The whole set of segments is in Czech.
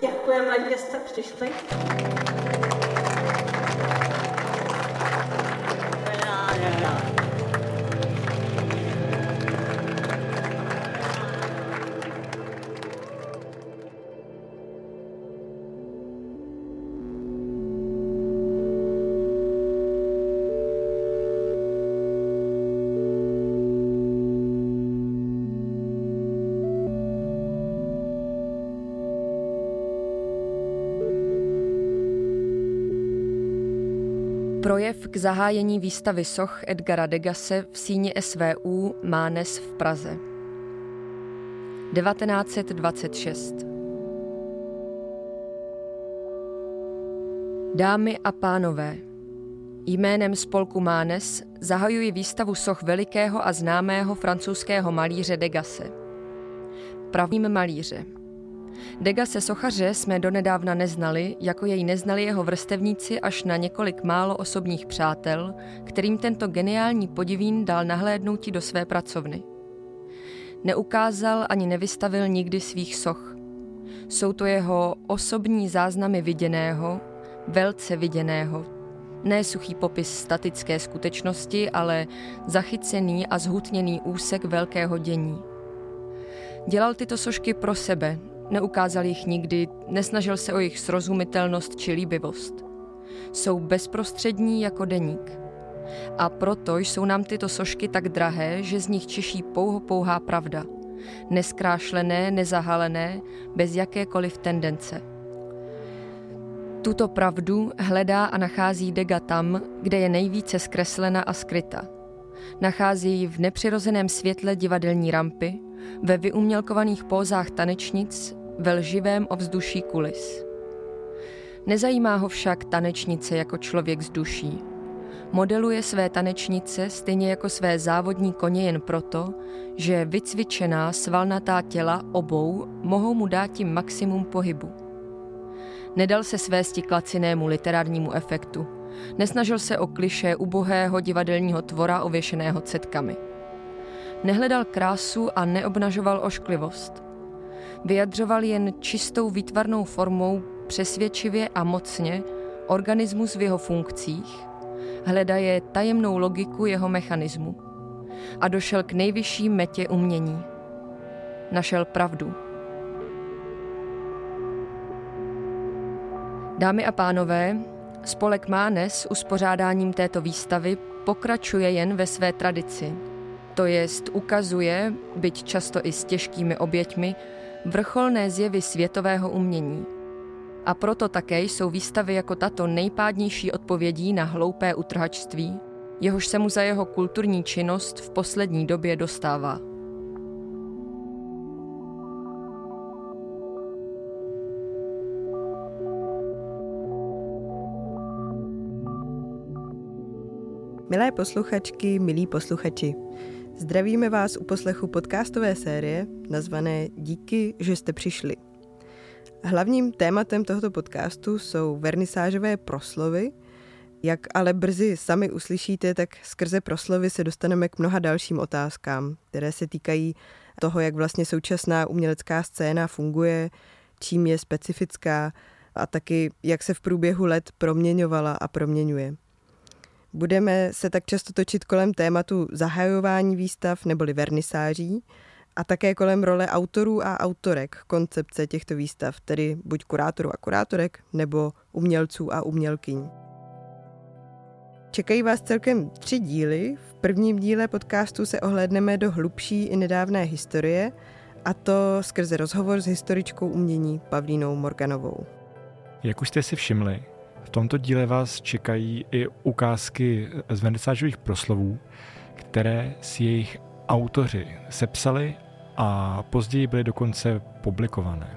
Děkujeme, že jste přišli. Projev k zahájení výstavy soch Edgara Degase v síni SVU Mánes v Praze. 1926 Dámy a pánové, jménem spolku Mánes zahajuji výstavu soch velikého a známého francouzského malíře Degase. Pravým malíře – Degase sochaře jsme donedávna neznali, jako jej neznali jeho vrstevníci až na několik málo osobních přátel, kterým tento geniální podivín dal nahlédnutí do své pracovny. Neukázal ani nevystavil nikdy svých soch. Jsou to jeho osobní záznamy viděného, velce viděného, ne suchý popis statické skutečnosti, ale zachycený a zhutněný úsek velkého dění. Dělal tyto sošky pro sebe, Neukázal jich nikdy, nesnažil se o jejich srozumitelnost či líbivost. Jsou bezprostřední jako deník. A proto jsou nám tyto sošky tak drahé, že z nich češí pouho pouhá pravda. Neskrášlené, nezahalené, bez jakékoliv tendence. Tuto pravdu hledá a nachází Dega tam, kde je nejvíce zkreslena a skryta. Nachází ji v nepřirozeném světle divadelní rampy, ve vyumělkovaných pózách tanečnic, ve lživém ovzduší kulis. Nezajímá ho však tanečnice jako člověk z duší. Modeluje své tanečnice stejně jako své závodní koně jen proto, že vycvičená svalnatá těla obou mohou mu dát maximum pohybu. Nedal se svésti klacinému literárnímu efektu. Nesnažil se o kliše ubohého divadelního tvora ověšeného cetkami. Nehledal krásu a neobnažoval ošklivost – vyjadřoval jen čistou výtvarnou formou přesvědčivě a mocně organismus v jeho funkcích, hledaje tajemnou logiku jeho mechanismu a došel k nejvyšší metě umění. Našel pravdu. Dámy a pánové, spolek Mánes uspořádáním této výstavy pokračuje jen ve své tradici. To jest ukazuje, byť často i s těžkými oběťmi, vrcholné zjevy světového umění. A proto také jsou výstavy jako tato nejpádnější odpovědí na hloupé utrhačství, jehož se mu za jeho kulturní činnost v poslední době dostává. Milé posluchačky, milí posluchači, Zdravíme vás u poslechu podcastové série nazvané Díky, že jste přišli. Hlavním tématem tohoto podcastu jsou vernisážové proslovy. Jak ale brzy sami uslyšíte, tak skrze proslovy se dostaneme k mnoha dalším otázkám, které se týkají toho, jak vlastně současná umělecká scéna funguje, čím je specifická a taky jak se v průběhu let proměňovala a proměňuje. Budeme se tak často točit kolem tématu zahajování výstav neboli vernisáží a také kolem role autorů a autorek koncepce těchto výstav, tedy buď kurátorů a kurátorek nebo umělců a umělkyň. Čekají vás celkem tři díly. V prvním díle podcastu se ohlédneme do hlubší i nedávné historie, a to skrze rozhovor s historičkou umění Pavlínou Morganovou. Jak už jste si všimli, v tomto díle vás čekají i ukázky z vernisážových proslovů, které si jejich autoři sepsali a později byly dokonce publikované.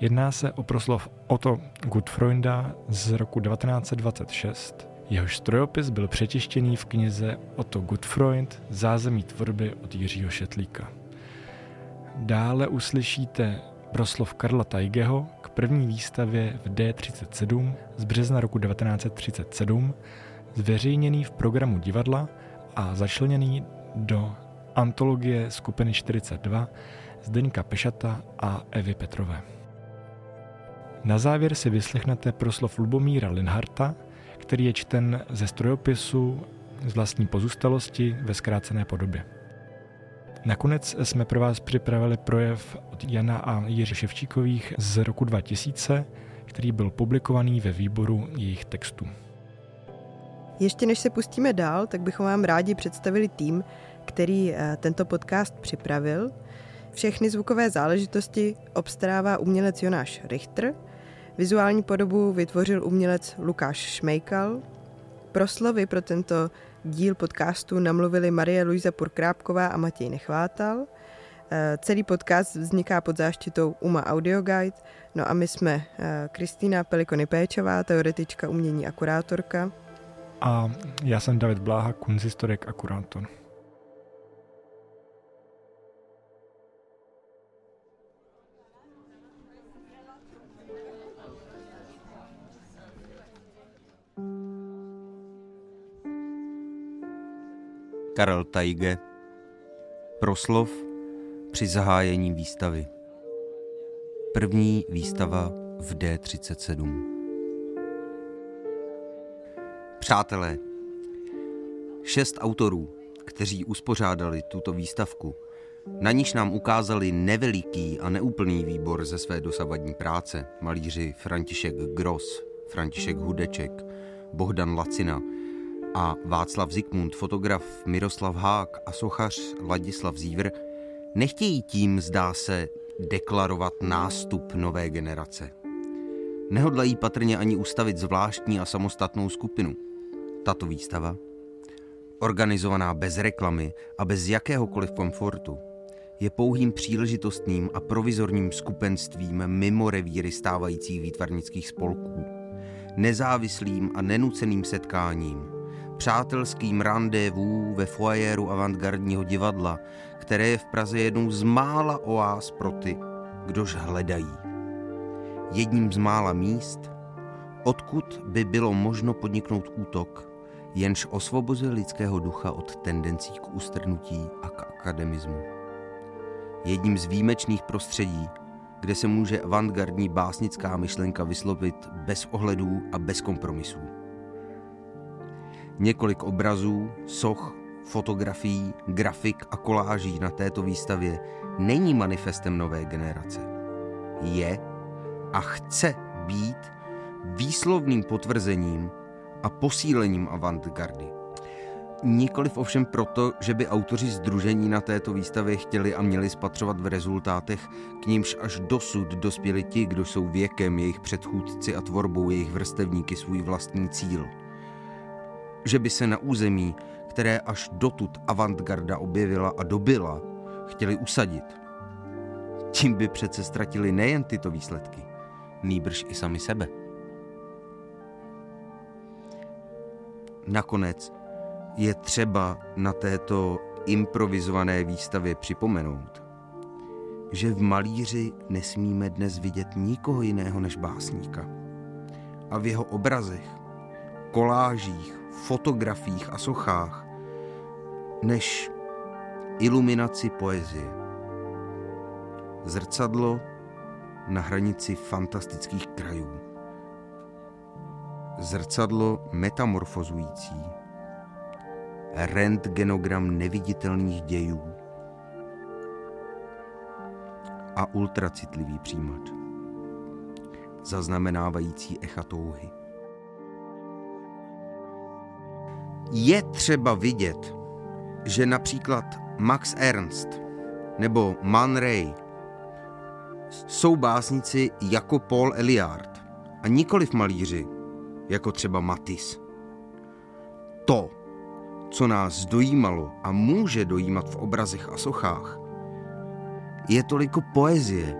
Jedná se o proslov Otto Gutfreunda z roku 1926. Jehož strojopis byl přečištěný v knize Otto Gutfreund Zázemí tvorby od Jiřího Šetlíka. Dále uslyšíte proslov Karla Tajgeho k první výstavě v D37 z března roku 1937, zveřejněný v programu divadla a začleněný do antologie skupiny 42 Zdeňka Pešata a Evy Petrové. Na závěr si vyslechnete proslov Lubomíra Linharta, který je čten ze strojopisu z vlastní pozůstalosti ve zkrácené podobě. Nakonec jsme pro vás připravili projev od Jana a Jiří Ševčíkových z roku 2000, který byl publikovaný ve výboru jejich textů. Ještě než se pustíme dál, tak bychom vám rádi představili tým, který eh, tento podcast připravil. Všechny zvukové záležitosti obstarává umělec Jonáš Richter, vizuální podobu vytvořil umělec Lukáš Šmejkal, proslovy pro tento díl podcastu namluvili Marie Luisa Purkrápková a Matěj Nechvátal. Eh, celý podcast vzniká pod záštitou UMA Audio Guide, no a my jsme eh, Kristýna Pelikony Péčová, teoretička umění a kurátorka. A já jsem David Bláha, kunzistorek a kurátor. Karel Tajge. Proslov při zahájení výstavy. První výstava v D37 Přátelé, šest autorů, kteří uspořádali tuto výstavku, na níž nám ukázali neveliký a neúplný výbor ze své dosavadní práce. Malíři František Gross, František Hudeček, Bohdan Lacina – a Václav Zikmund, fotograf Miroslav Hák a sochař Ladislav Zívr nechtějí tím, zdá se, deklarovat nástup nové generace. Nehodlají patrně ani ustavit zvláštní a samostatnou skupinu. Tato výstava, organizovaná bez reklamy a bez jakéhokoliv komfortu, je pouhým příležitostným a provizorním skupenstvím mimo revíry stávajících výtvarnických spolků, nezávislým a nenuceným setkáním, přátelským randevů ve foajéru avantgardního divadla, které je v Praze jednou z mála oáz pro ty, kdož hledají. Jedním z mála míst, odkud by bylo možno podniknout útok, jenž osvobozuje lidského ducha od tendencí k ustrnutí a k akademismu. Jedním z výjimečných prostředí, kde se může avantgardní básnická myšlenka vyslovit bez ohledů a bez kompromisů. Několik obrazů, soch, fotografií, grafik a koláží na této výstavě není manifestem nové generace. Je a chce být výslovným potvrzením a posílením avantgardy. Nikoliv ovšem proto, že by autoři združení na této výstavě chtěli a měli spatřovat v rezultátech, k nímž až dosud dospěli ti, kdo jsou věkem jejich předchůdci a tvorbou jejich vrstevníky svůj vlastní cíl – že by se na území, které až dotud avantgarda objevila a dobila, chtěli usadit. Tím by přece ztratili nejen tyto výsledky, nýbrž i sami sebe. Nakonec je třeba na této improvizované výstavě připomenout, že v malíři nesmíme dnes vidět nikoho jiného než básníka. A v jeho obrazech, kolážích, fotografiích a sochách než iluminaci poezie. Zrcadlo na hranici fantastických krajů. Zrcadlo metamorfozující. Rentgenogram neviditelných dějů. A ultracitlivý přijímač. Zaznamenávající echa touhy. Je třeba vidět, že například Max Ernst nebo Man Ray jsou básnici jako Paul Eliard a nikoliv malíři, jako třeba Matisse. To, co nás dojímalo a může dojímat v obrazech a sochách, je toliko poezie,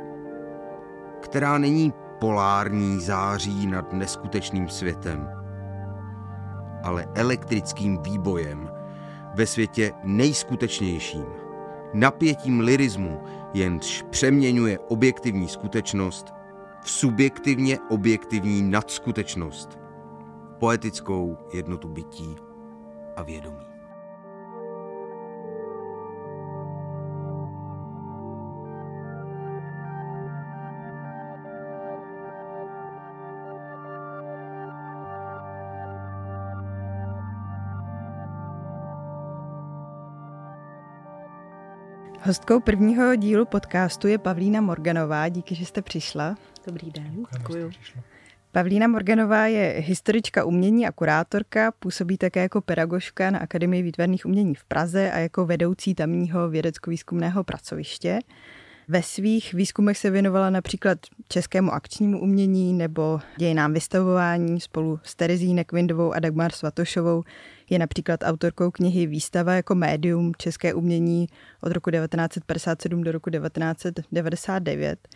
která není polární září nad neskutečným světem, ale elektrickým výbojem ve světě nejskutečnějším, napětím lirismu, jenž přeměňuje objektivní skutečnost v subjektivně objektivní nadskutečnost, poetickou jednotu bytí a vědomí. Hostkou prvního dílu podcastu je Pavlína Morganová. Díky, že jste přišla. Dobrý den, děkuji. Pavlína Morganová je historička umění a kurátorka, působí také jako pedagožka na Akademii výtvarných umění v Praze a jako vedoucí tamního vědecko-výzkumného pracoviště. Ve svých výzkumech se věnovala například českému akčnímu umění nebo dějinám vystavování spolu s Terezí Nekvindovou a Dagmar Svatošovou. Je například autorkou knihy Výstava jako médium české umění od roku 1957 do roku 1999.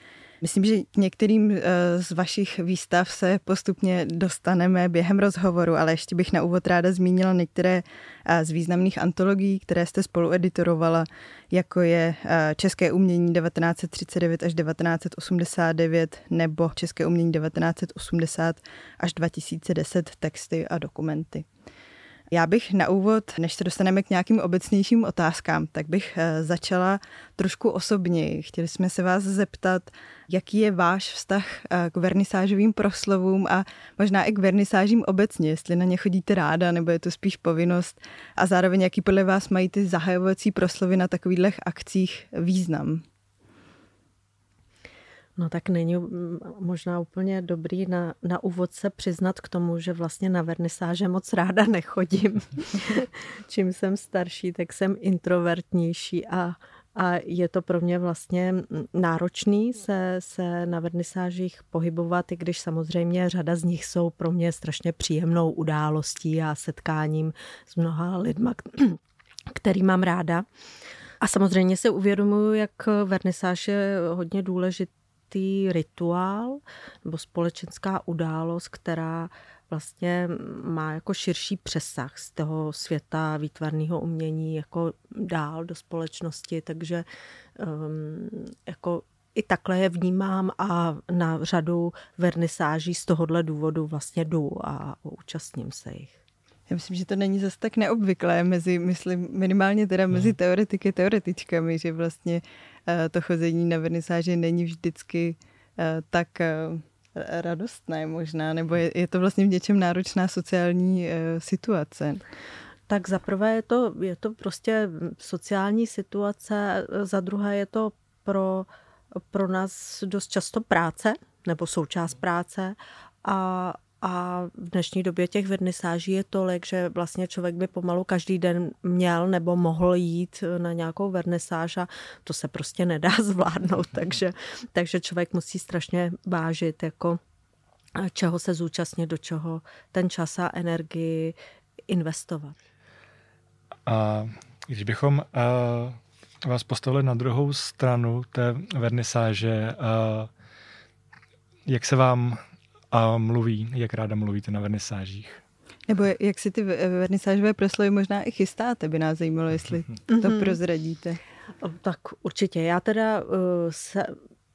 Myslím, že k některým eh, z vašich výstav se postupně dostaneme během rozhovoru, ale ještě bych na úvod ráda zmínila některé eh, z významných antologií, které jste spolu editorovala, jako je eh, České umění 1939 až 1989 nebo České umění 1980 až 2010 texty a dokumenty. Já bych na úvod, než se dostaneme k nějakým obecnějším otázkám, tak bych eh, začala trošku osobně. Chtěli jsme se vás zeptat, jaký je váš vztah eh, k vernisážovým proslovům a možná i k vernisážím obecně, jestli na ně chodíte ráda, nebo je to spíš povinnost a zároveň jaký podle vás mají ty zahajovací proslovy na takových akcích význam. No tak není možná úplně dobrý na, na úvod se přiznat k tomu, že vlastně na vernisáže moc ráda nechodím. Čím jsem starší, tak jsem introvertnější a, a je to pro mě vlastně náročný se, se na vernisážích pohybovat, i když samozřejmě řada z nich jsou pro mě strašně příjemnou událostí a setkáním s mnoha lidma, který mám ráda. A samozřejmě si uvědomuji, jak vernisáž je hodně důležitý určitý rituál nebo společenská událost, která vlastně má jako širší přesah z toho světa výtvarného umění jako dál do společnosti, takže um, jako i takhle je vnímám a na řadu vernisáží z tohohle důvodu vlastně jdu a účastním se jich. Já myslím, že to není zase tak neobvyklé mezi, myslím, minimálně teda mezi hmm. teoretiky teoretičkami, že vlastně uh, to chození na vernisáže není vždycky uh, tak uh, radostné možná, nebo je, je to vlastně v něčem náročná sociální situace. Tak za prvé je to, je to prostě sociální situace, za druhé je to pro, pro nás dost často práce, nebo součást práce a, a v dnešní době těch vernisáží je tolik, že vlastně člověk by pomalu každý den měl nebo mohl jít na nějakou vernisáž a to se prostě nedá zvládnout, takže, takže člověk musí strašně vážit, jako čeho se zúčastnit, do čeho ten čas a energii investovat. A když bychom uh, vás postavili na druhou stranu té vernisáže, uh, jak se vám a mluví, jak ráda mluvíte na vernisážích. Nebo jak si ty vernisážové proslovy možná i chystáte, by nás zajímalo, jestli to mm-hmm. prozradíte. Tak určitě. Já teda uh, se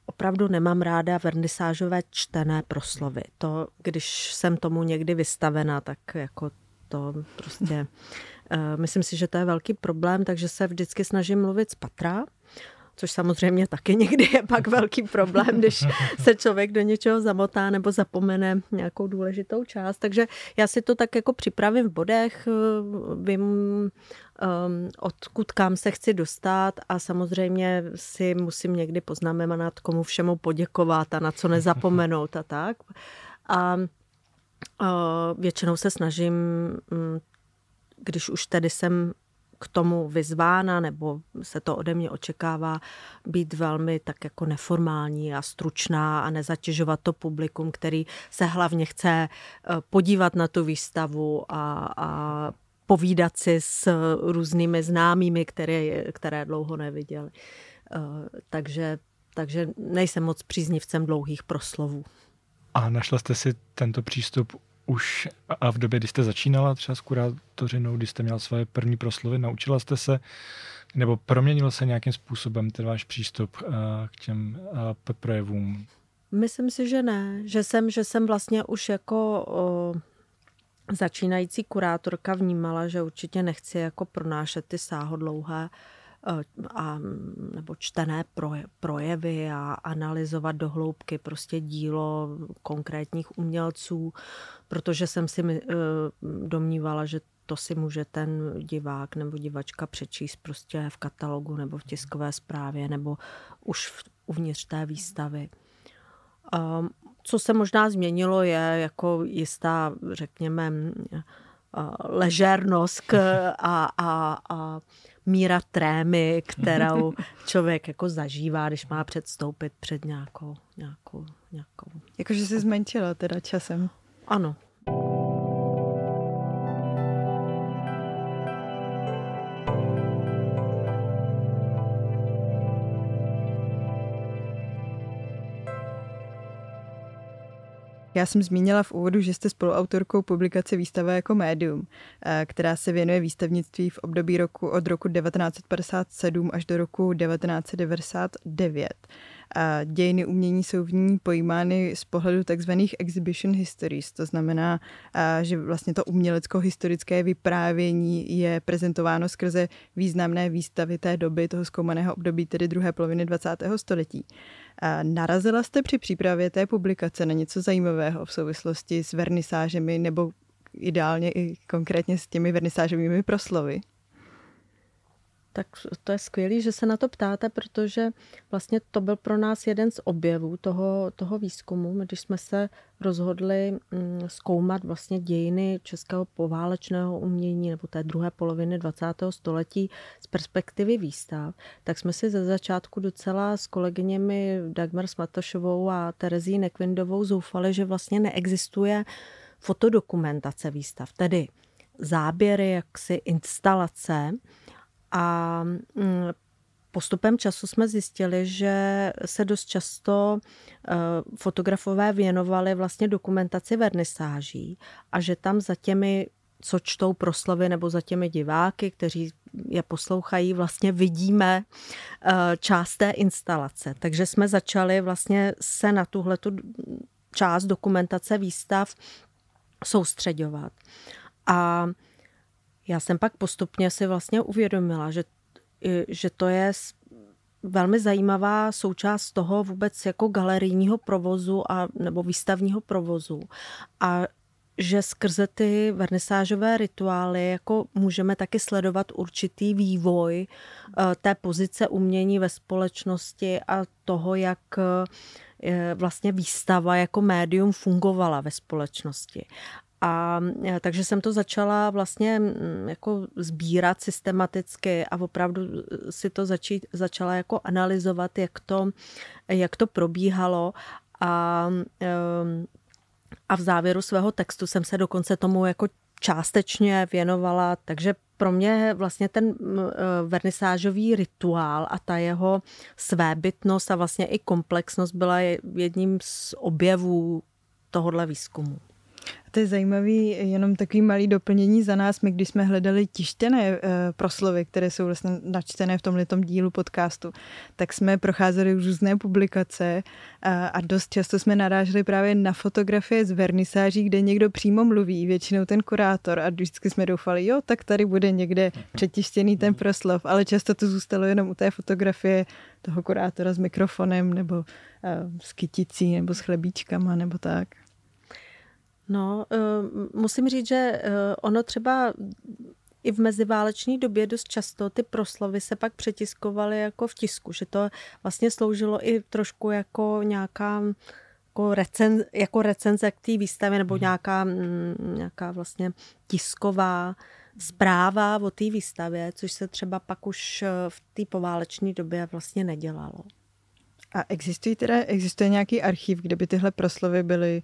opravdu nemám ráda vernisážové čtené proslovy. To, když jsem tomu někdy vystavena, tak jako to prostě... Uh, myslím si, že to je velký problém, takže se vždycky snažím mluvit z patra což samozřejmě taky někdy je pak velký problém, když se člověk do něčeho zamotá nebo zapomene nějakou důležitou část. Takže já si to tak jako připravím v bodech, vím, um, odkud kam se chci dostat a samozřejmě si musím někdy poznamenat, komu všemu poděkovat a na co nezapomenout a tak. A uh, většinou se snažím, um, když už tedy jsem k tomu vyzvána, nebo se to ode mě očekává, být velmi tak jako neformální a stručná a nezatěžovat to publikum, který se hlavně chce eh, podívat na tu výstavu a, a povídat si s různými známými, které, které dlouho neviděli. Eh, takže, takže nejsem moc příznivcem dlouhých proslovů. A našla jste si tento přístup už a v době, kdy jste začínala třeba s kurátořinou, kdy jste měla své první proslovy, naučila jste se, nebo proměnil se nějakým způsobem ten váš přístup uh, k těm uh, projevům? Myslím si, že ne. Že jsem, že jsem vlastně už jako uh, začínající kurátorka vnímala, že určitě nechci jako pronášet ty sáhodlouhé Eh, a, nebo čtené projevy a analyzovat do hloubky prostě dílo konkrétních umělců, protože jsem si eh, domnívala, že to si může ten divák nebo divačka přečíst prostě v katalogu nebo v tiskové zprávě nebo už v, uvnitř té výstavy. Um, co se možná změnilo, je jako jistá, řekněme, ležernost a, a, a míra trémy, kterou člověk jako zažívá, když má předstoupit před nějakou, nějakou, nějakou. Jakože se zmenšila teda časem. Ano, Já jsem zmínila v úvodu, že jste spoluautorkou publikace Výstava jako médium, eh, která se věnuje výstavnictví v období roku od roku 1957 až do roku 1999. A dějiny umění jsou v ní pojímány z pohledu takzvaných exhibition histories, to znamená, že vlastně to umělecko-historické vyprávění je prezentováno skrze významné výstavy té doby, toho zkoumaného období, tedy druhé poloviny 20. století. Narazila jste při přípravě té publikace na něco zajímavého v souvislosti s vernisážemi nebo ideálně i konkrétně s těmi vernisážovými proslovy? Tak to je skvělé, že se na to ptáte, protože vlastně to byl pro nás jeden z objevů toho, toho výzkumu, když jsme se rozhodli mm, zkoumat vlastně dějiny českého poválečného umění nebo té druhé poloviny 20. století z perspektivy výstav, tak jsme si ze začátku docela s kolegyněmi Dagmar Smatošovou a Terezí Nekvindovou zoufali, že vlastně neexistuje fotodokumentace výstav, tedy záběry, jaksi instalace, a mm, postupem času jsme zjistili, že se dost často e, fotografové věnovali vlastně dokumentaci vernisáží a že tam za těmi co čtou proslovy nebo za těmi diváky, kteří je poslouchají, vlastně vidíme e, část té instalace. Takže jsme začali vlastně se na tuhletu část dokumentace výstav soustředovat. A já jsem pak postupně si vlastně uvědomila, že, že to je velmi zajímavá součást toho vůbec jako galerijního provozu a, nebo výstavního provozu. A že skrze ty vernisážové rituály jako můžeme taky sledovat určitý vývoj eh, té pozice umění ve společnosti a toho, jak eh, vlastně výstava jako médium fungovala ve společnosti. A e, takže jsem to začala vlastně jako sbírat systematicky a opravdu si to začít, začala jako analyzovat, jak to, jak to probíhalo a, a v závěru svého textu jsem se dokonce tomu jako částečně věnovala, takže pro mě vlastně ten e, vernisážový rituál a ta jeho svébytnost a vlastně i komplexnost byla jedním z objevů tohohle výzkumu. To je zajímavý, jenom takový malý doplnění za nás. My, když jsme hledali tištěné uh, proslovy, které jsou vlastně načtené v tomhle dílu podcastu, tak jsme procházeli různé publikace uh, a dost často jsme naráželi právě na fotografie z vernisáží, kde někdo přímo mluví, většinou ten kurátor a vždycky jsme doufali, jo, tak tady bude někde přetištěný ten proslov, ale často to zůstalo jenom u té fotografie toho kurátora s mikrofonem nebo uh, s kyticí nebo s chlebíčkama nebo tak. No, eh, musím říct, že eh, ono třeba i v meziválečné době dost často ty proslovy se pak přetiskovaly jako v tisku, že to vlastně sloužilo i trošku jako nějaká jako, recen, jako recenze k té výstavě nebo hmm. nějaká, mm, nějaká vlastně tisková zpráva o té výstavě, což se třeba pak už eh, v té poválečné době vlastně nedělalo. A existují teda, existuje nějaký archiv, kde by tyhle proslovy byly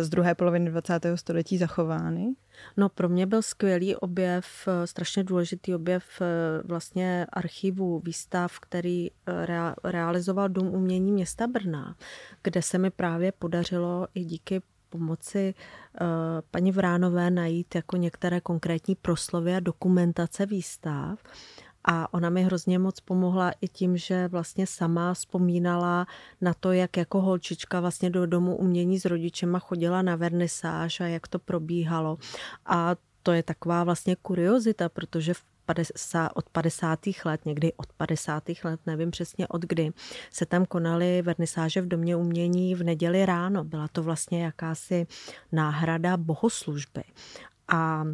z druhé poloviny 20. století zachovány? No pro mě byl skvělý objev, strašně důležitý objev eh, vlastně archivu výstav, který eh, realizoval Dům umění města Brna, kde se mi právě podařilo i díky pomoci paní Vránové najít jako některé konkrétní proslovy a dokumentace výstav. A ona mi hrozně moc pomohla i tím, že vlastně sama vzpomínala na to, jak jako holčička vlastně do domu umění s rodičema chodila na vernisáž a jak to probíhalo. A to je taková vlastně kuriozita, protože v 50, od 50. let, někdy od 50. let, nevím přesně od kdy, se tam konaly vernisáže v domě umění v neděli ráno. Byla to vlastně jakási náhrada bohoslužby. A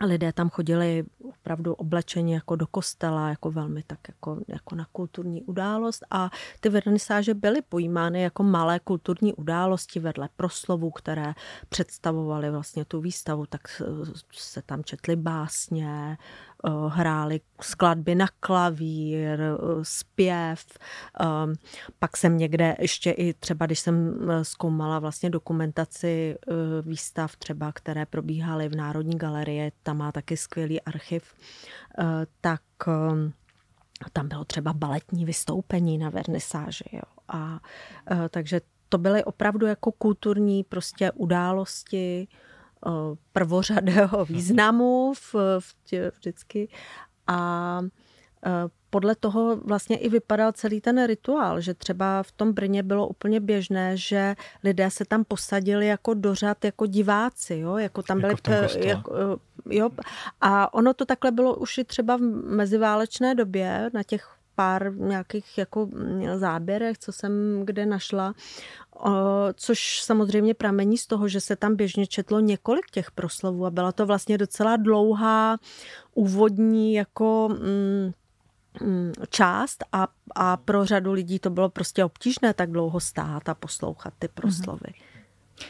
lidé tam chodili opravdu oblečení jako do kostela, jako velmi tak jako, jako na kulturní událost. A ty vernisáže byly pojímány jako malé kulturní události vedle proslovů, které představovaly vlastně tu výstavu, tak se tam četly básně, hráli skladby na klavír, eh, zpěv. Ehm, pak jsem někde ještě i třeba, když jsem eh, zkoumala vlastně dokumentaci výstav třeba, které probíhaly v Národní galerii, tam má taky skvělý archiv, tak ehm, tam bylo třeba baletní vystoupení na vernisáži. Jo. A, takže to byly opravdu jako kulturní prostě události, prvořadého významu v, v, vždycky. A podle toho vlastně i vypadal celý ten rituál, že třeba v tom Brně bylo úplně běžné, že lidé se tam posadili jako dořad, jako diváci, jo, jako tam jako byli... Jako, jo, a ono to takhle bylo už i třeba v meziválečné době, na těch pár nějakých jako záběrech, co jsem kde našla, což samozřejmě pramení z toho, že se tam běžně četlo několik těch proslovů a byla to vlastně docela dlouhá úvodní jako mm, mm, část a, a pro řadu lidí to bylo prostě obtížné tak dlouho stát a poslouchat ty proslovy. Mm-hmm.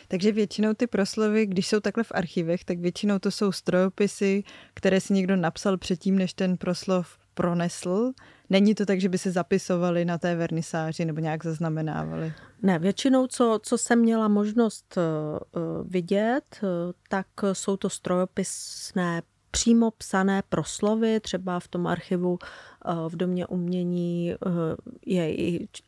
Takže většinou ty proslovy, když jsou takhle v archivech, tak většinou to jsou strojopisy, které si někdo napsal předtím, než ten proslov pronesl. Není to tak, že by se zapisovali na té vernisáži nebo nějak zaznamenávali? Ne, většinou, co, co jsem měla možnost uh, vidět, uh, tak jsou to strojopisné přímo psané proslovy, třeba v tom archivu eh, v Domě umění eh, je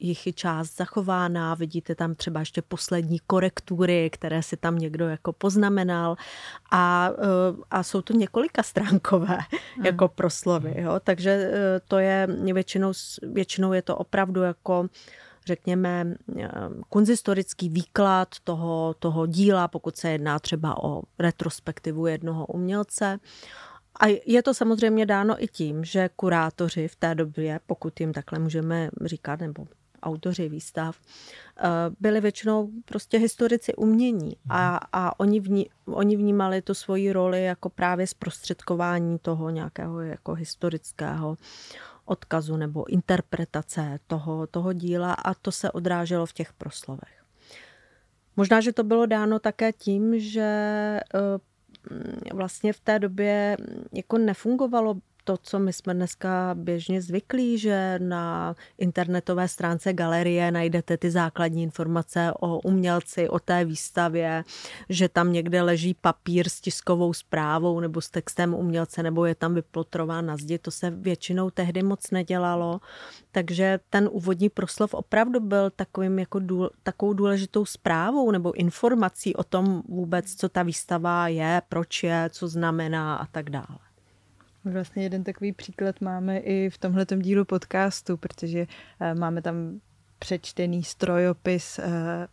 jich i část zachována, vidíte tam třeba ještě poslední korektury, které si tam někdo jako poznamenal. A, eh, a jsou to několika stránkové jako proslovy, jo? takže to je většinou, většinou je to opravdu jako řekněme, eh, kunzistorický výklad toho, toho díla, pokud se jedná třeba o retrospektivu jednoho umělce. A je to samozřejmě dáno i tím, že kurátoři v té době, pokud jim takhle můžeme říkat, nebo autoři výstav, eh, byli většinou prostě historici umění a, a oni, vní, oni vnímali tu svoji roli jako právě zprostředkování toho nějakého jako historického odkazu nebo interpretace toho, toho díla a to se odráželo v těch proslovech. Možná, že to bylo dáno také tím, že eh, vlastně v té době jako nefungovalo to, co my jsme dneska běžně zvyklí, že na internetové stránce galerie najdete ty základní informace o umělci, o té výstavě, že tam někde leží papír s tiskovou zprávou nebo s textem umělce, nebo je tam vyplotrován na zdi. To se většinou tehdy moc nedělalo, takže ten úvodní proslov opravdu byl takovým jako důl, takovou důležitou zprávou nebo informací o tom vůbec, co ta výstava je, proč je, co znamená a tak dále. Vlastně jeden takový příklad máme i v tomhletom dílu podcastu, protože eh, máme tam přečtený strojopis, eh,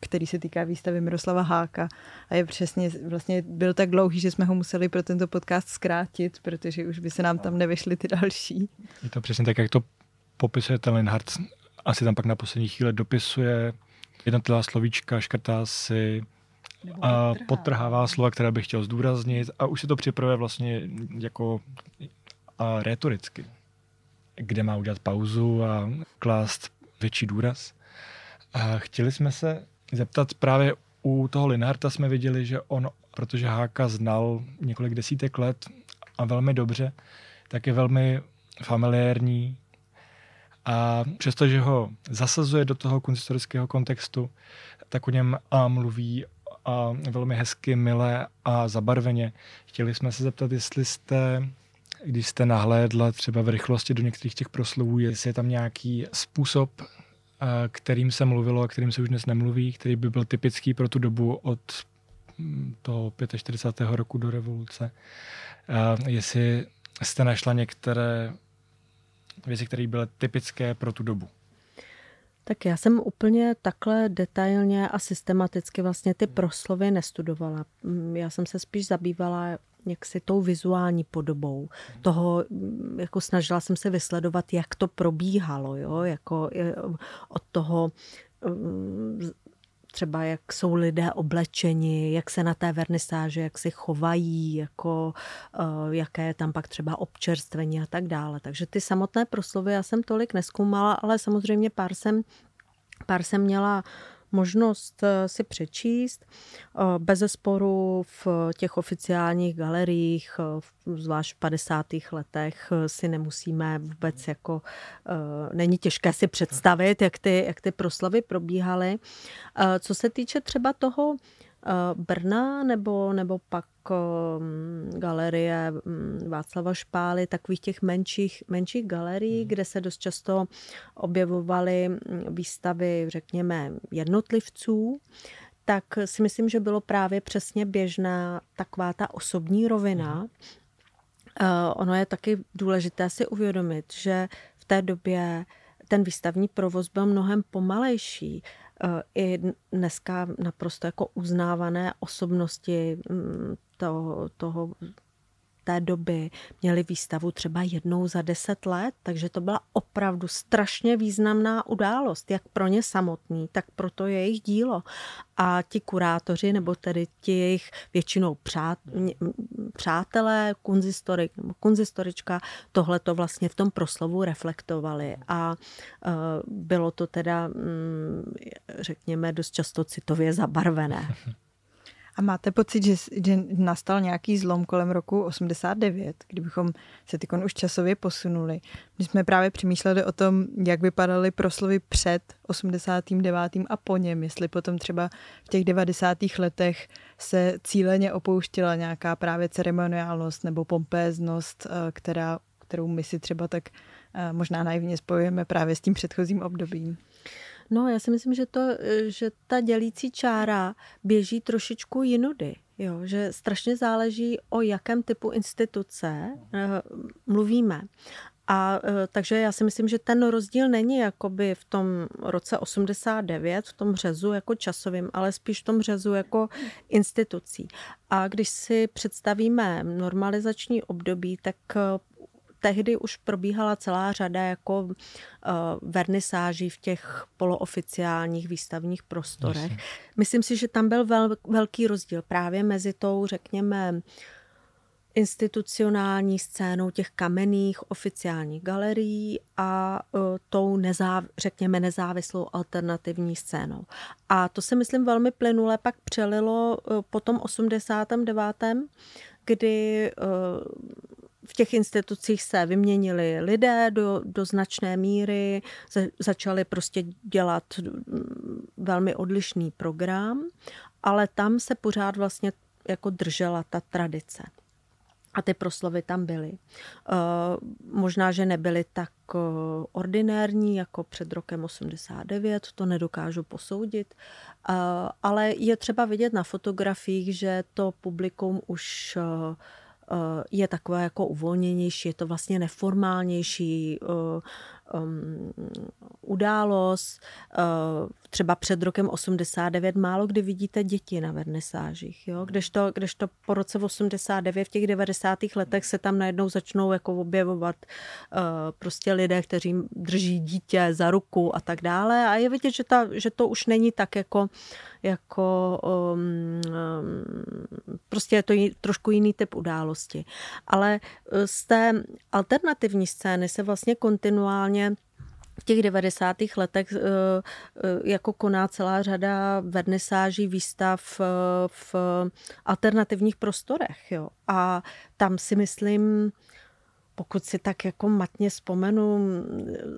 který se týká výstavy Miroslava Háka a je přesně, vlastně byl tak dlouhý, že jsme ho museli pro tento podcast zkrátit, protože už by se nám tam nevyšly ty další. Je to přesně tak, jak to popisuje ten Linhardt. Asi tam pak na poslední chvíli dopisuje jednotlivá slovíčka, škrtá si a potrhává slova, které bych chtěl zdůraznit a už se to připravuje vlastně jako a retoricky, kde má udělat pauzu a klást větší důraz. A chtěli jsme se zeptat právě u toho Linharta jsme viděli, že on, protože Háka znal několik desítek let a velmi dobře, tak je velmi familiární a přestože ho zasazuje do toho kunsthistorického kontextu, tak o něm a mluví a velmi hezky, milé a zabarveně. Chtěli jsme se zeptat, jestli jste, když jste nahlédla třeba v rychlosti do některých těch proslovů, jestli je tam nějaký způsob, eh, kterým se mluvilo a kterým se už dnes nemluví, který by byl typický pro tu dobu od hm, toho 45. roku do revoluce. A jestli jste našla některé věci, které byly typické pro tu dobu. Tak já jsem úplně takhle detailně a systematicky vlastně ty proslovy nestudovala. Mm, já jsem se spíš zabývala jaksi tou vizuální podobou toho, mm, jako snažila jsem se vysledovat, jak to probíhalo, jo, jako od toho mm, třeba jak jsou lidé oblečeni, jak se na té vernisáži, jak si chovají, jako, jaké je tam pak třeba občerstvení a tak dále. Takže ty samotné proslovy já jsem tolik neskoumala, ale samozřejmě pár jsem, pár jsem měla možnost eh, si přečíst. Eh, bez sporu v těch oficiálních galeriích, eh, zvlášť v 50. letech, si nemusíme vůbec jako, není těžké si představit, jak ty, jak ty proslavy probíhaly. Co se týče třeba toho, Brna nebo, nebo pak mm, galerie mm, Václava Špály, takových těch menších, menších galerií, hmm. kde se dost často objevovaly mm, výstavy, řekněme, jednotlivců, tak si myslím, že bylo právě přesně běžná taková ta osobní rovina. Hmm. Ono je taky důležité si uvědomit, že v té době ten výstavní provoz byl mnohem pomalejší. Eh, i dneska naprosto jako uznávané osobnosti mm, toho, toho té doby měli výstavu třeba jednou za deset let, takže to byla opravdu strašně významná událost, jak pro ně samotný, tak pro to jejich dílo. A ti kurátoři, nebo tedy ti jejich většinou přát, přátelé, kunzistorik nebo kunzistorička, tohle to vlastně v tom proslovu reflektovali. A uh, bylo to teda, um, řekněme, dost často citově zabarvené. A máte pocit, že, že nastal nějaký zlom kolem roku 89, kdybychom se ty už časově posunuli? My jsme právě přemýšleli o tom, jak vypadaly proslovy před 89. a po něm, jestli potom třeba v těch 90. letech se cíleně opouštěla nějaká právě ceremoniálnost nebo pompéznost, eh, která, kterou my si třeba tak eh, možná naivně spojujeme právě s tím předchozím obdobím. No, já si myslím, že, to, že ta dělící čára běží trošičku jinudy. Jo, že strašně záleží, o jakém typu instituce uh, mluvíme. A uh, takže já si myslím, že ten rozdíl není jakoby v tom roce 89, v tom řezu jako časovým, ale spíš v tom řezu jako institucí. A když si představíme normalizační období, tak tehdy už probíhala celá řada jako uh, vernisáží v těch polooficiálních výstavních prostorech. Jasně. Myslím si, že tam byl vel, velký rozdíl právě mezi tou, řekněme, institucionální scénou těch kamenných oficiálních galerií a uh, tou, nezáv, řekněme, nezávislou alternativní scénou. A to se, myslím, velmi plynule pak přelilo uh, po tom 89., kdy uh, v těch institucích se vyměnili lidé do, do značné míry, za, začali prostě dělat mm, velmi odlišný program, ale tam se pořád vlastně jako držela ta tradice. A ty proslovy tam byly. Uh, možná, že nebyly tak uh, ordinérní jako před rokem 89, to nedokážu posoudit, uh, ale je třeba vidět na fotografiích, že to publikum už Eh, je takové jako uvolněnější, je to vlastně neformálnější um, událost. Uh, třeba před rokem 89 málo kdy vidíte děti na vernisážích, jo? Kdežto, kdežto po roce 89 v těch 90. letech se tam najednou začnou jako objevovat uh, prostě lidé, kteří drží dítě za ruku a tak dále a je vidět, že, ta, že to už není tak jako jako um, um, prostě je to jí, trošku jiný typ události. Ale z té alternativní scény se vlastně kontinuálně v těch 90. letech eh, eh, jako koná celá řada vernisáží, výstav eh, v alternativních prostorech. Jo. A tam si myslím, pokud si tak jako matně vzpomenu,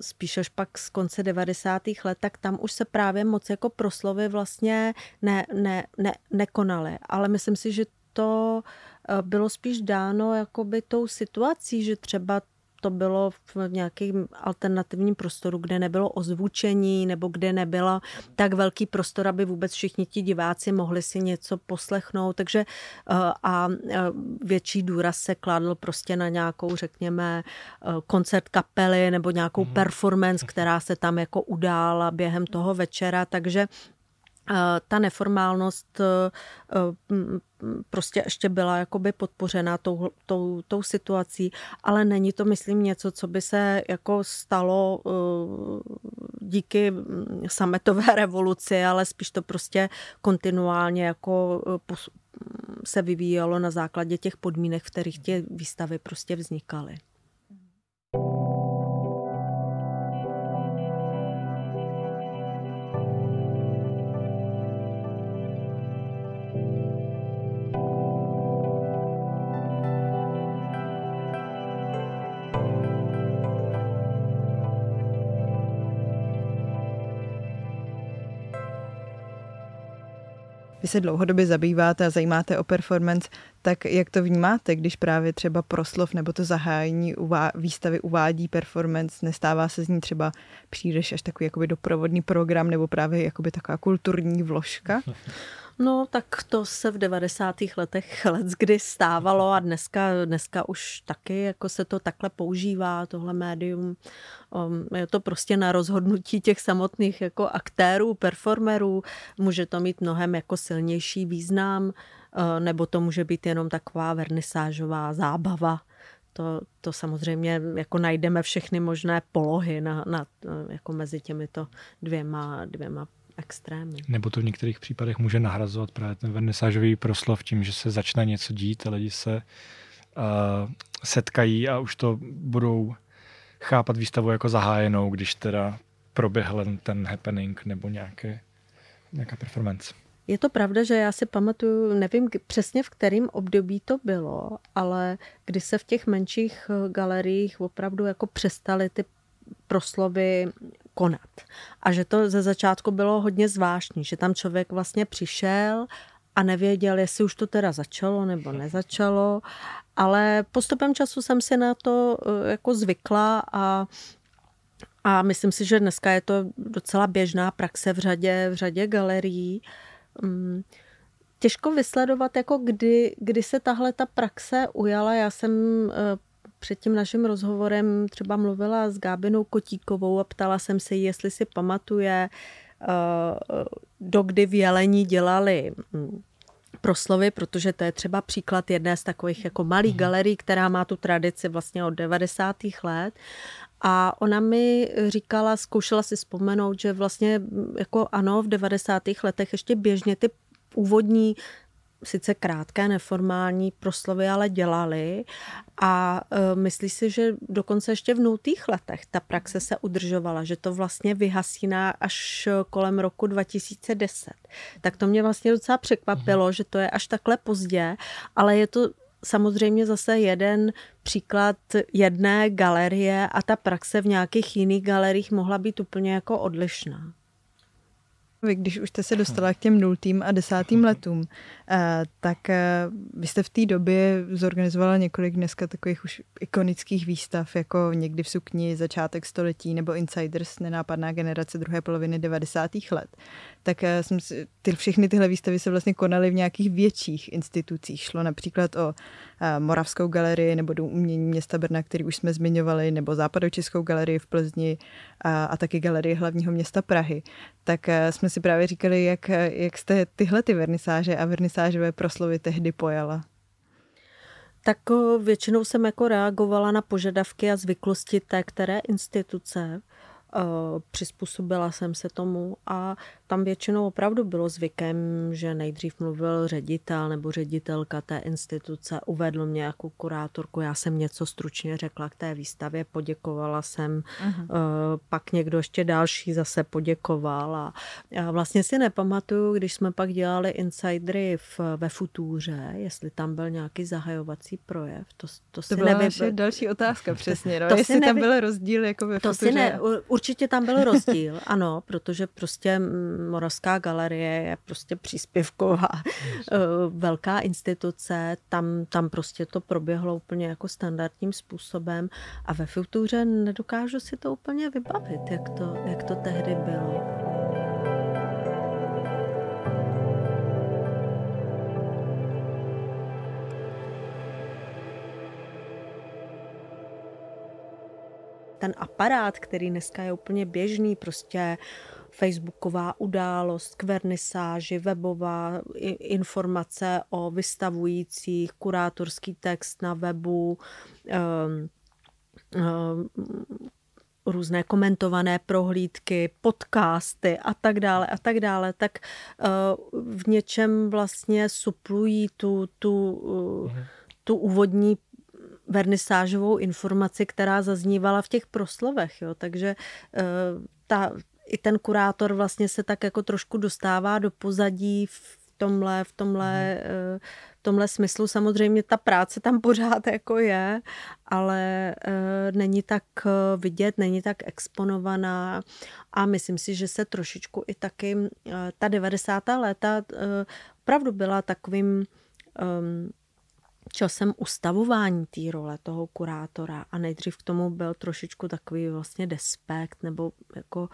spíš až pak z konce 90. let, tak tam už se právě moc jako proslovy vlastně ne, ne, ne, nekonaly. Ale myslím si, že to bylo spíš dáno jakoby tou situací, že třeba to bylo v nějakém alternativním prostoru, kde nebylo ozvučení nebo kde nebyla tak velký prostor, aby vůbec všichni ti diváci mohli si něco poslechnout. Takže eh, a eh, větší důraz se kladl prostě na nějakou, řekněme, eh, koncert kapely nebo nějakou mm-hmm. performance, která se tam jako udála během toho večera. Takže ta neformálnost eh, prostě ještě byla jakoby podpořena tou, tou, tou situací, ale není to, myslím, něco, co by se jako stalo eh, díky sametové revoluci, ale spíš to prostě kontinuálně jako se vyvíjelo na základě těch podmínek, v kterých ty výstavy prostě vznikaly. Vy se dlouhodobě zabýváte a zajímáte o performance, tak jak to vnímáte, když právě třeba proslov nebo to zahájení uvá- výstavy uvádí performance, nestává se z ní třeba příliš až takový jakoby doprovodný program nebo právě jakoby taková kulturní vložka? No, tak to se v 90. letech let kdy stávalo a dneska, dneska už taky jako se to takhle používá, tohle médium. Um, je to prostě na rozhodnutí těch samotných jako aktérů, performerů. Může to mít mnohem jako silnější význam, uh, nebo to může být jenom taková vernisážová zábava. To, to samozřejmě jako najdeme všechny možné polohy na, na, jako mezi těmito dvěma, dvěma extrémy. Nebo to v některých případech může nahrazovat právě ten vernisážový proslov tím, že se začne něco dít a lidi se uh, setkají a už to budou chápat výstavu jako zahájenou, když teda proběhl ten happening nebo nějaké, nějaká performance. Je to pravda, že já si pamatuju, nevím přesně v kterém období to bylo, ale kdy se v těch menších eh, galeriích opravdu jako přestaly ty proslovy konat. A že to ze začátku bylo hodně zvláštní, že tam člověk vlastně přišel a nevěděl, jestli už to teda začalo nebo nezačalo, ale postupem času jsem si na to eh, jako zvykla a a myslím si, že dneska je to docela běžná praxe v řadě, v řadě galerií. Mm, těžko vysledovat, jako kdy, kdy se tahle ta praxe ujala. Já jsem eh, před tím naším rozhovorem třeba mluvila s Gábinou Kotíkovou a ptala jsem se jí, jestli si pamatuje, eh, dokdy v Jelení dělali hm, proslovy, protože to je třeba příklad jedné z takových jako malých mm. galerií, která má tu tradici vlastně od 90. let. A ona mi říkala, zkoušela si vzpomenout, že vlastně hm, jako ano, v 90. letech ještě běžně ty úvodní sice krátké, neformální proslovy, ale dělali a e, myslí si, že dokonce ještě v nultých letech ta praxe se udržovala, že to vlastně vyhasíná až kolem roku 2010. Tak to mě vlastně docela překvapilo, mhm. že to je až takhle pozdě, ale je to samozřejmě zase jeden příklad jedné galerie a ta praxe v nějakých jiných galeriích mohla být úplně jako odlišná. Vy, když už jste se dostala k těm nultým a desátým letům, eh, tak eh, vy jste v té době zorganizovala několik dneska takových už ikonických výstav, jako někdy v sukni, začátek století nebo Insiders, nenápadná generace druhé poloviny 90. let. Tak eh, jsem si, ty, všechny tyhle výstavy se vlastně konaly v nějakých větších institucích. Šlo například o Moravskou galerii nebo Dům umění města Brna, který už jsme zmiňovali, nebo Západočeskou galerii v Plzni a, a taky galerii hlavního města Prahy. Tak jsme si právě říkali, jak, jak jste tyhle ty vernisáže a vernisážové proslovy tehdy pojala. Tak většinou jsem jako reagovala na požadavky a zvyklosti té které instituce. Přizpůsobila jsem se tomu a tam většinou opravdu bylo zvykem, že nejdřív mluvil ředitel nebo ředitelka té instituce, uvedl mě jako kurátorku, já jsem něco stručně řekla k té výstavě, poděkovala jsem, uh-huh. pak někdo ještě další zase poděkoval a já vlastně si nepamatuju, když jsme pak dělali insidery v, ve Futuře, jestli tam byl nějaký zahajovací projev. To, to, to si byla nevy... další otázka přesně, no? to jestli nevy... tam byl rozdíl jako ve to Futuře. Si ne... Určitě tam byl rozdíl, ano, protože prostě Moravská galerie je prostě příspěvková eh, velká instituce, tam, tam prostě to proběhlo úplně jako standardním způsobem a ve Futuře nedokážu si to úplně vybavit, jak to, jak to tehdy bylo. ten aparát, který dneska je úplně běžný, prostě facebooková událost k vernisáži, webová informace o vystavujících, kurátorský text na webu, um, um, různé komentované prohlídky, podcasty a tak dále a tak dále, tak uh, v něčem vlastně suplují tu, tu, uh, tu úvodní vernisážovou informaci, která zaznívala v těch proslovech. Jo. Takže uh, ta, i ten kurátor vlastně se tak jako trošku dostává do pozadí v tomhle, v tomhle, mm. v tomhle smyslu. Samozřejmě ta práce tam pořád jako je, ale eh, není tak vidět, není tak exponovaná a myslím si, že se trošičku i taky ta 90. léta opravdu byla takovým ehm, časem ustavování té role toho kurátora a nejdřív k tomu byl trošičku takový vlastně despekt nebo jako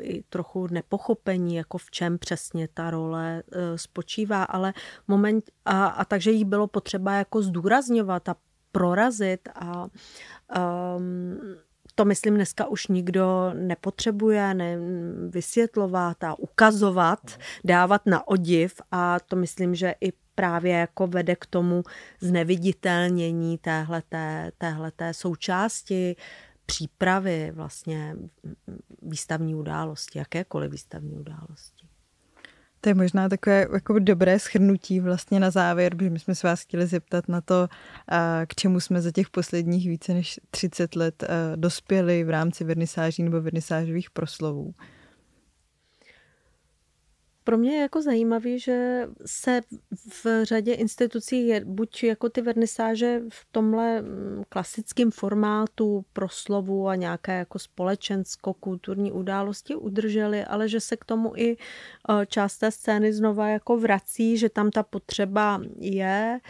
i trochu nepochopení, jako v čem přesně ta role uh, spočívá, ale moment a, a takže jí bylo potřeba jako zdůrazňovat a prorazit a um, to myslím dneska už nikdo nepotřebuje ne, vysvětlovat a ukazovat, dávat na odiv a to myslím, že i právě jako vede k tomu zneviditelnění téhleté, téhleté součásti přípravy vlastně výstavní události, jakékoliv výstavní události. To je možná takové jako dobré schrnutí vlastně na závěr, protože my jsme se vás chtěli zeptat na to, k čemu jsme za těch posledních více než 30 let dospěli v rámci vernisáží nebo vernisážových proslovů pro mě je jako zajímavý, že se v řadě institucí je buď jako ty vernisáže v tomhle mm, klasickém formátu proslovu a nějaké jako společensko-kulturní události udržely, ale že se k tomu i e, část té scény znova jako vrací, že tam ta potřeba je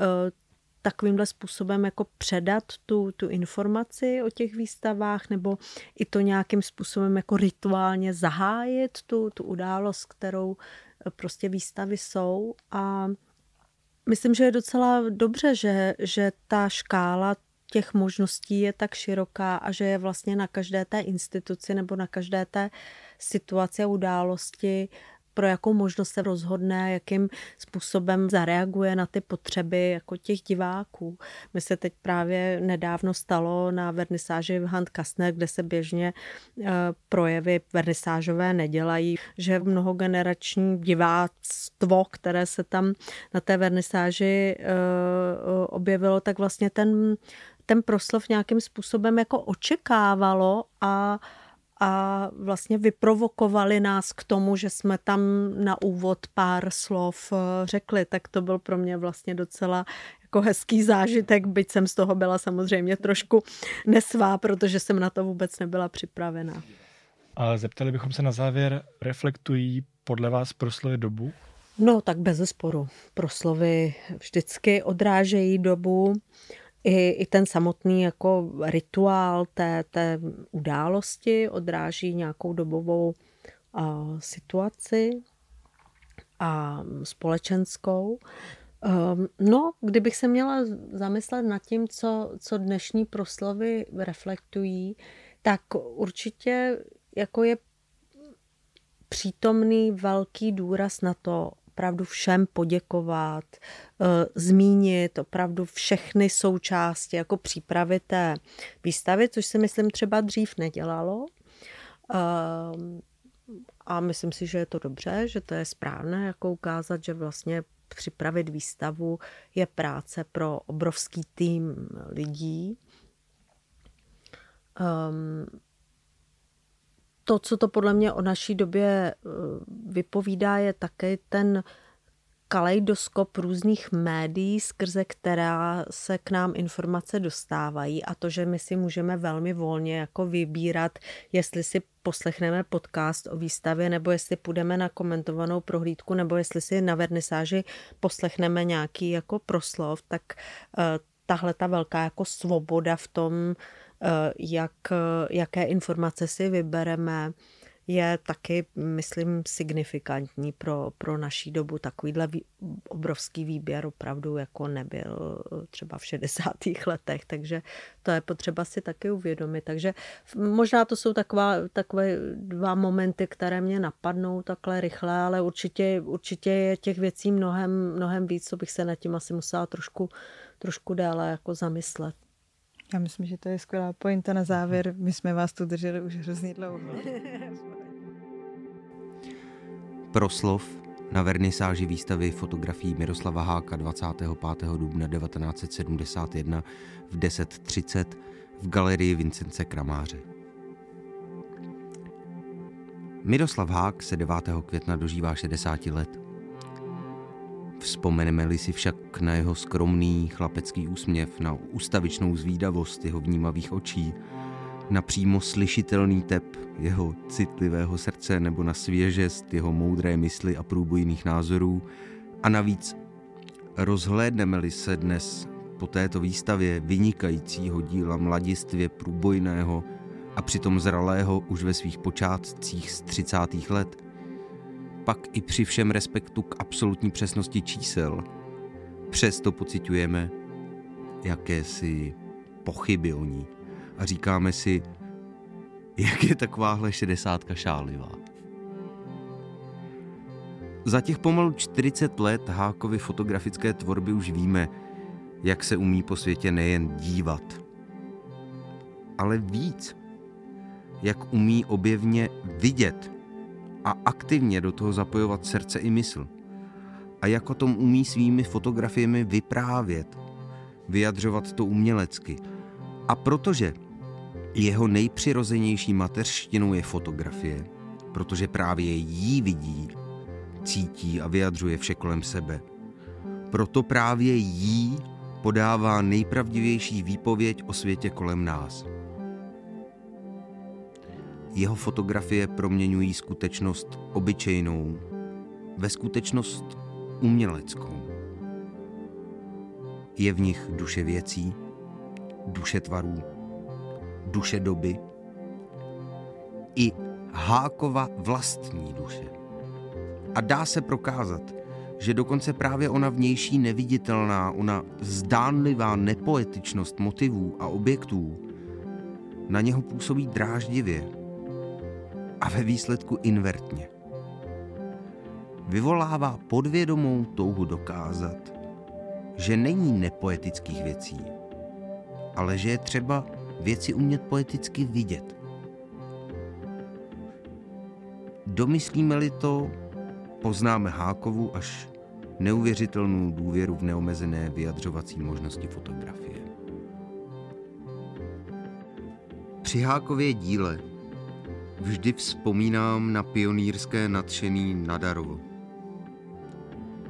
e, takovýmhle způsobem jako předat tu, tu informaci o těch výstavách nebo i to nějakým způsobem jako rituálně zahájit tu, tu událost, kterou eh, prostě výstavy jsou. A myslím, že je docela dobře, že, že ta škála těch možností je tak široká a že je vlastně na každé té instituci nebo na každé té situaci a události pro jakou možnost se rozhodne, jakým způsobem zareaguje na ty potřeby jako těch diváků. My se teď právě nedávno stalo na vernisáži v Hand Kastner, kde se běžně eh, projevy vernisážové nedělají, že mnohogenerační diváctvo, které se tam na té vernisáži eh, objevilo, tak vlastně ten, ten proslov nějakým způsobem jako očekávalo a a vlastně vyprovokovali nás k tomu, že jsme tam na úvod pár slov eh, řekli, tak to byl pro mě vlastně docela jako hezký zážitek, byť jsem z toho byla samozřejmě trošku nesvá, protože jsem na to vůbec nebyla připravená. A zeptali bychom se na závěr, reflektují podle vás proslovy dobu? No, tak bez zesporu. Proslovy vždycky odrážejí dobu i, i ten samotný jako rituál té, té události odráží nějakou dobovou uh, situaci a společenskou. Um, no, kdybych se měla zamyslet nad tím, co, co dnešní proslovy reflektují, tak určitě jako je přítomný velký důraz na to, opravdu všem poděkovat, eh, zmínit opravdu všechny součásti jako přípravy té výstavy, což si myslím třeba dřív nedělalo. Eh, a myslím si, že je to dobře, že to je správné, jako ukázat, že vlastně připravit výstavu je práce pro obrovský tým lidí. Um, to, co to podle mě o naší době eh, vypovídá, je také ten kaleidoskop různých médií, skrze která se k nám informace dostávají. A to, že my si můžeme velmi volně jako vybírat, jestli si poslechneme podcast o výstavě, nebo jestli půjdeme na komentovanou prohlídku, nebo jestli si na vernisáži poslechneme nějaký jako proslov, tak uh, tahle ta velká jako svoboda v tom, Eh, jak, jaké informace si vybereme, je taky, myslím, signifikantní pro, pro naší dobu. Takovýhle vý, obrovský výběr opravdu jako nebyl třeba v 60. letech, takže to je potřeba si taky uvědomit. Takže možná to jsou taková, takové dva momenty, které mě napadnou takhle rychle, ale určitě, určitě je těch věcí mnohem, mnohem víc, co bych se nad tím asi musela trošku, trošku déle jako zamyslet. Já myslím, že to je skvělá pointa na závěr. My jsme vás tu drželi už hrozně dlouho. Proslov na vernisáži výstavy fotografií Miroslava Háka 25. dubna 1971 v 10.30 v galerii Vincence Kramáře. Miroslav Hák se 9. května dožívá 60 let. Vzpomeneme-li si však na jeho skromný chlapecký úsměv, na ustavičnou zvídavost jeho vnímavých očí, na přímo slyšitelný tep jeho citlivého srdce nebo na svěžest jeho moudré mysli a průbojných názorů a navíc rozhlédneme-li se dnes po této výstavě vynikajícího díla mladistvě průbojného a přitom zralého už ve svých počátcích z 30. let, pak i při všem respektu k absolutní přesnosti čísel, přesto pocitujeme jakési pochyby o ní. A říkáme si, jak je takováhle šedesátka šálivá. Za těch pomalu 40 let Hákovy fotografické tvorby už víme, jak se umí po světě nejen dívat, ale víc, jak umí objevně vidět a aktivně do toho zapojovat srdce i mysl. A jak o tom umí svými fotografiemi vyprávět, vyjadřovat to umělecky. A protože jeho nejpřirozenější mateřštinou je fotografie, protože právě jí vidí, cítí a vyjadřuje vše kolem sebe. Proto právě jí podává nejpravdivější výpověď o světě kolem nás. Jeho fotografie proměňují skutečnost obyčejnou ve skutečnost uměleckou. Je v nich duše věcí, duše tvarů, duše doby i Hákova vlastní duše. A dá se prokázat, že dokonce právě ona vnější neviditelná, ona zdánlivá nepoetičnost motivů a objektů na něho působí dráždivě a ve výsledku invertně. Vyvolává podvědomou touhu dokázat, že není nepoetických věcí, ale že je třeba věci umět poeticky vidět. Domyslíme-li to, poznáme Hákovu až neuvěřitelnou důvěru v neomezené vyjadřovací možnosti fotografie. Při Hákově díle Vždy vzpomínám na pionýrské nadšení Nadarovo.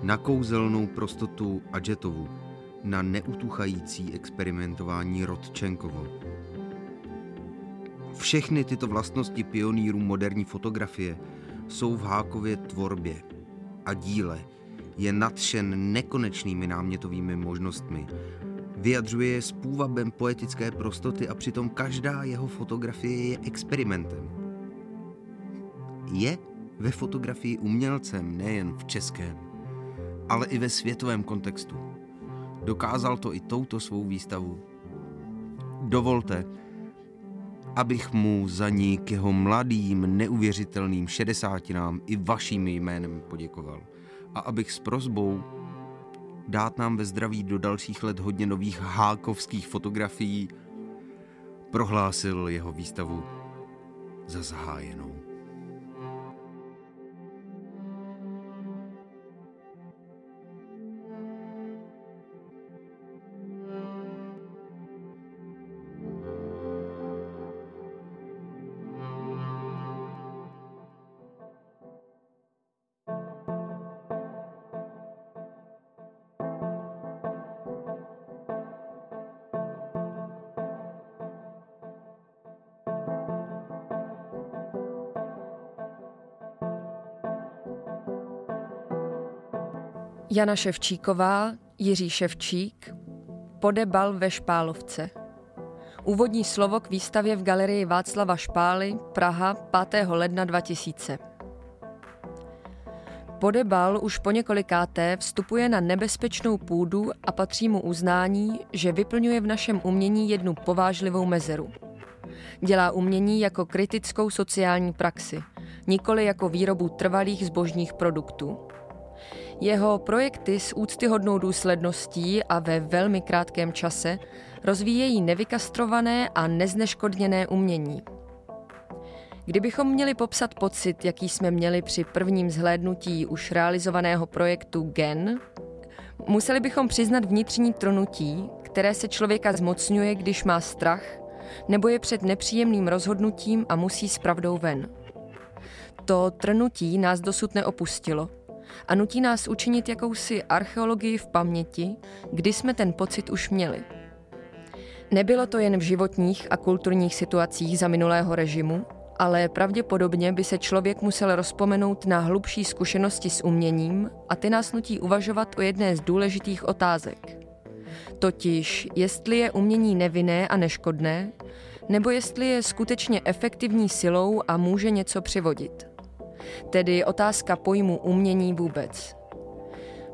Na kouzelnou prostotu Adžetovu, na neutuchající experimentování Rodčenkovo. Všechny tyto vlastnosti pionýrů moderní fotografie jsou v Hákově tvorbě a díle je nadšen nekonečnými námětovými možnostmi. Vyjadřuje je s půvabem poetické prostoty a přitom každá jeho fotografie je experimentem je ve fotografii umělcem nejen v českém, ale i ve světovém kontextu. Dokázal to i touto svou výstavu. Dovolte, abych mu za ní k jeho mladým, neuvěřitelným šedesátinám i vaším jménem poděkoval. A abych s prozbou dát nám ve zdraví do dalších let hodně nových hákovských fotografií prohlásil jeho výstavu za zahájenou. Jana Ševčíková, Jiří Ševčík, Podebal ve Špálovce. Úvodní slovo k výstavě v galerii Václava Špály, Praha, 5. ledna 2000. Podebal už po několikáté vstupuje na nebezpečnou půdu a patří mu uznání, že vyplňuje v našem umění jednu povážlivou mezeru. Dělá umění jako kritickou sociální praxi, nikoli jako výrobu trvalých zbožních produktů. Jeho projekty s úctyhodnou důsledností a ve velmi krátkém čase rozvíjejí nevykastrované a nezneškodněné umění. Kdybychom měli popsat pocit, jaký jsme měli při prvním zhlédnutí už realizovaného projektu GEN, museli bychom přiznat vnitřní tronutí, které se člověka zmocňuje, když má strach, nebo je před nepříjemným rozhodnutím a musí s pravdou ven. To trnutí nás dosud neopustilo a nutí nás učinit jakousi archeologii v paměti, kdy jsme ten pocit už měli. Nebylo to jen v životních a kulturních situacích za minulého režimu, ale pravděpodobně by se člověk musel rozpomenout na hlubší zkušenosti s uměním a ty nás nutí uvažovat o jedné z důležitých otázek. Totiž, jestli je umění nevinné a neškodné, nebo jestli je skutečně efektivní silou a může něco přivodit. Tedy otázka pojmu umění vůbec.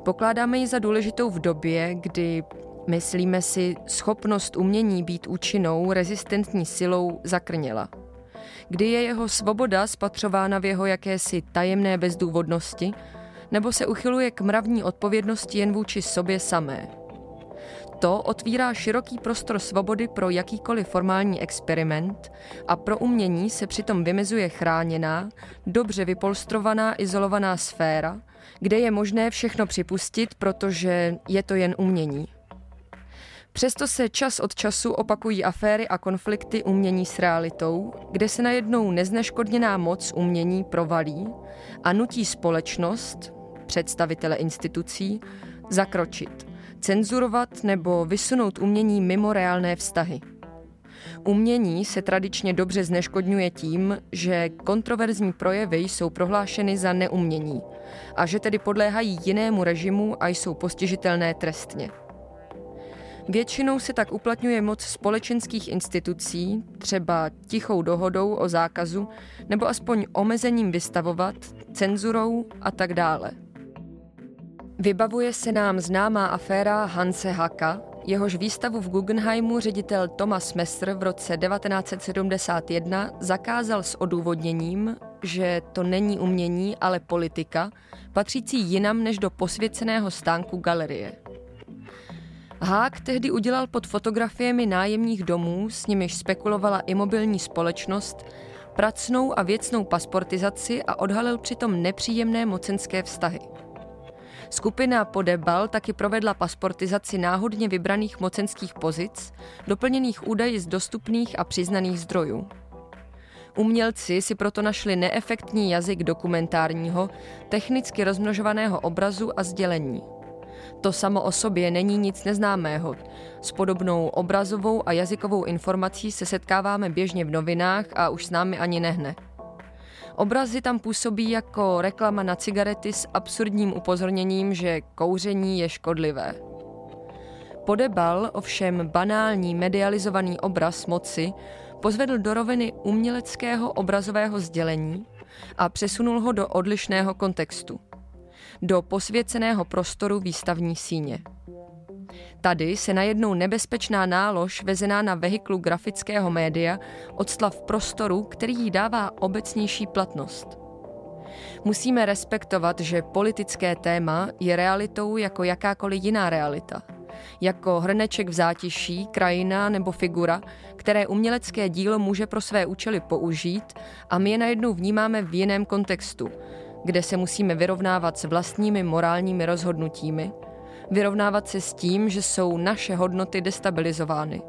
Pokládáme ji za důležitou v době, kdy myslíme si, schopnost umění být účinnou, rezistentní silou zakrněla – kdy je jeho svoboda spatřována v jeho jakési tajemné bezdůvodnosti, nebo se uchyluje k mravní odpovědnosti jen vůči sobě samé. To otvírá široký prostor svobody pro jakýkoliv formální experiment a pro umění se přitom vymezuje chráněná, dobře vypolstrovaná, izolovaná sféra, kde je možné všechno připustit, protože je to jen umění. Přesto se čas od času opakují aféry a konflikty umění s realitou, kde se najednou nezneškodněná moc umění provalí a nutí společnost, představitele institucí, zakročit, cenzurovat nebo vysunout umění mimo reálné vztahy. Umění se tradičně dobře zneškodňuje tím, že kontroverzní projevy jsou prohlášeny za neumění a že tedy podléhají jinému režimu a jsou postižitelné trestně. Většinou se tak uplatňuje moc společenských institucí, třeba tichou dohodou o zákazu, nebo aspoň omezením vystavovat, cenzurou a tak dále. Vybavuje se nám známá aféra Hanse Haka, jehož výstavu v Guggenheimu ředitel Thomas Messer v roce 1971 zakázal s odůvodněním, že to není umění, ale politika, patřící jinam než do posvěceného stánku galerie. Hák tehdy udělal pod fotografiemi nájemních domů, s nimiž spekulovala imobilní společnost, pracnou a věcnou pasportizaci a odhalil přitom nepříjemné mocenské vztahy. Skupina Podebal taky provedla pasportizaci náhodně vybraných mocenských pozic, doplněných údaji z dostupných a přiznaných zdrojů. Umělci si proto našli neefektní jazyk dokumentárního, technicky rozmnožovaného obrazu a sdělení – to samo o sobě není nic neznámého. S podobnou obrazovou a jazykovou informací se setkáváme běžně v novinách a už s námi ani nehne. Obrazy tam působí jako reklama na cigarety s absurdním upozorněním, že kouření je škodlivé. Podebal ovšem banální medializovaný obraz moci pozvedl do roviny uměleckého obrazového sdělení a přesunul ho do odlišného kontextu do posvěceného prostoru výstavní síně. Tady se najednou nebezpečná nálož vezená na vehiklu grafického média odstla v prostoru, který jí dává obecnější platnost. Musíme respektovat, že politické téma je realitou jako jakákoliv jiná realita. Jako hrneček v zátiší, krajina nebo figura, které umělecké dílo může pro své účely použít a my je najednou vnímáme v jiném kontextu, kde se musíme vyrovnávat s vlastními morálními rozhodnutími, vyrovnávat se s tím, že jsou naše hodnoty destabilizovány,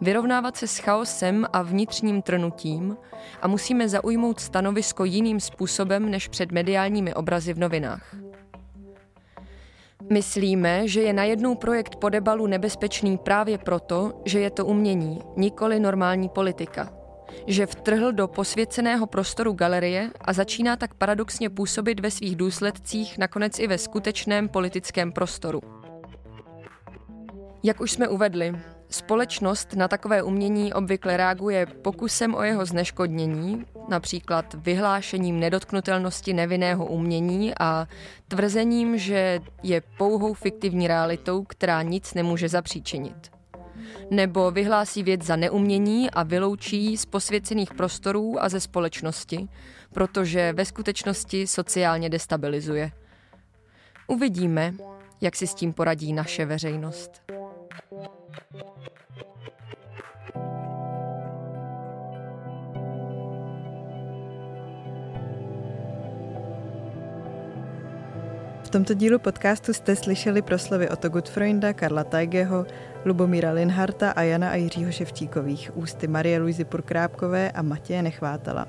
vyrovnávat se s chaosem a vnitřním trnutím a musíme zaujmout stanovisko jiným způsobem než před mediálními obrazy v novinách. Myslíme, že je najednou projekt Podebalu nebezpečný právě proto, že je to umění, nikoli normální politika – že vtrhl do posvěceného prostoru galerie a začíná tak paradoxně působit ve svých důsledcích nakonec i ve skutečném politickém prostoru. Jak už jsme uvedli, Společnost na takové umění obvykle reaguje pokusem o jeho zneškodnění, například vyhlášením nedotknutelnosti nevinného umění a tvrzením, že je pouhou fiktivní realitou, která nic nemůže zapříčinit. Nebo vyhlásí věc za neumění a vyloučí z posvěcených prostorů a ze společnosti, protože ve skutečnosti sociálně destabilizuje. Uvidíme, jak si s tím poradí naše veřejnost. Tomto dílu podcastu jste slyšeli proslovy Otto Gutfreunda, Karla Tajgeho, Lubomíra Linharta a Jana a Jiřího Ševčíkových, ústy Marie Luizy Purkrápkové a Matěje Nechvátala.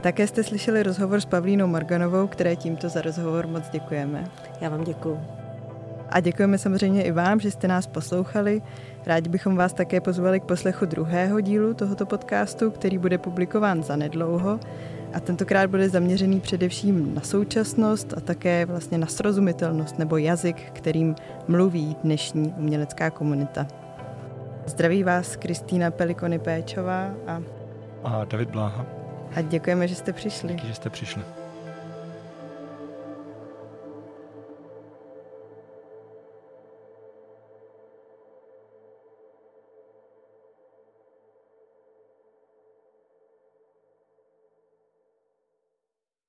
Také jste slyšeli rozhovor s Pavlínou Morganovou, které tímto za rozhovor moc děkujeme. Já vám děkuju. A děkujeme samozřejmě i vám, že jste nás poslouchali. Rádi bychom vás také pozvali k poslechu druhého dílu tohoto podcastu, který bude publikován zanedlouho a tentokrát bude zaměřený především na současnost a také vlastně na srozumitelnost nebo jazyk, kterým mluví dnešní umělecká komunita. Zdraví vás Kristýna Pelikony Péčová a... A David Bláha. A děkujeme, že jste přišli. Díky, že jste přišli.